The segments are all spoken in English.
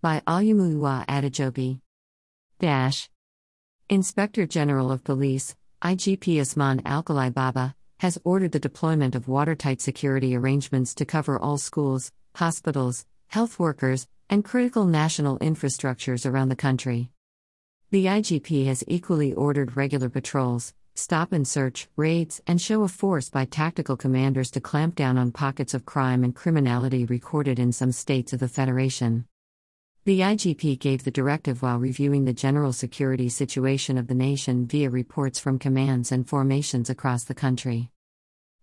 By Olumuyiwa Adejobi. Dash. Inspector General of Police, IGP Usman Alkali Baba, has ordered the deployment of watertight security arrangements to cover all schools, hospitals, health workers, and critical national infrastructures around the country. The IGP has equally ordered regular patrols, stop and search, raids, and show of force by tactical commanders to clamp down on pockets of crime and criminality recorded in some states of the Federation. The IGP gave the directive while reviewing the general security situation of the nation via reports from commands and formations across the country.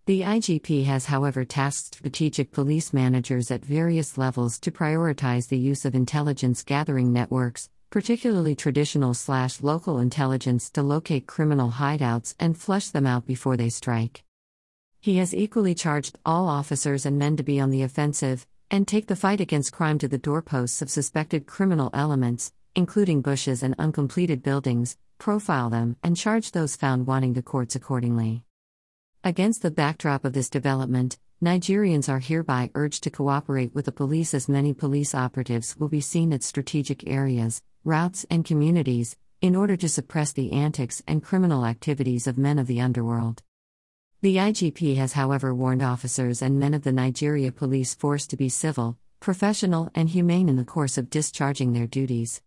The IGP has, however, tasked strategic police managers at various levels to prioritize the use of intelligence gathering networks, particularly traditional slash local intelligence to locate criminal hideouts and flush them out before they strike. He has equally charged all officers and men to be on the offensive and take the fight against crime to the doorposts of suspected criminal elements, including bushes and uncompleted buildings, profile them, and charge those found wanting to courts accordingly. Against the backdrop of this development, Nigerians are hereby urged to cooperate with the police as many police operatives will be seen at strategic areas, routes, and communities, in order to suppress the antics and criminal activities of men of the underworld. The IGP has, however, warned officers and men of the Nigeria police force to be civil, professional, and humane in the course of discharging their duties.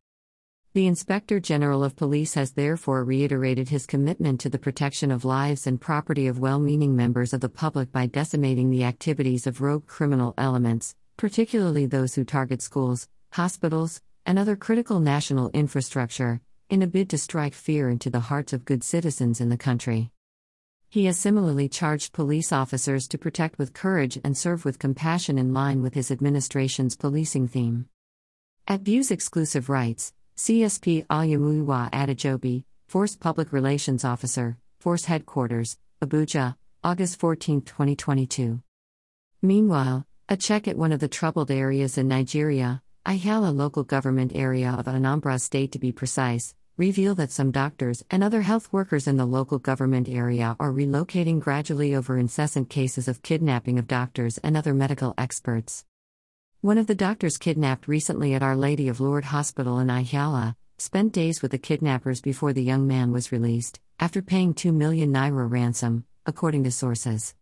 The Inspector General of Police has therefore reiterated his commitment to the protection of lives and property of well meaning members of the public by decimating the activities of rogue criminal elements, particularly those who target schools, hospitals, and other critical national infrastructure, in a bid to strike fear into the hearts of good citizens in the country. He has similarly charged police officers to protect with courage and serve with compassion in line with his administration's policing theme. At Views Exclusive Rights, CSP Olumuyiwa Adejobi, Force Public Relations Officer, Force Headquarters, Abuja, August 14, 2022. Meanwhile, a check at one of the troubled areas in Nigeria, Ihiala local government area of Anambra State to be precise, reveal that some doctors and other health workers in the local government area are relocating gradually over incessant cases of kidnapping of doctors and other medical experts. One of the doctors kidnapped recently at Our Lady of Lourdes Hospital in Ihiala spent days with the kidnappers before the young man was released, after paying 2 million naira ransom, according to sources.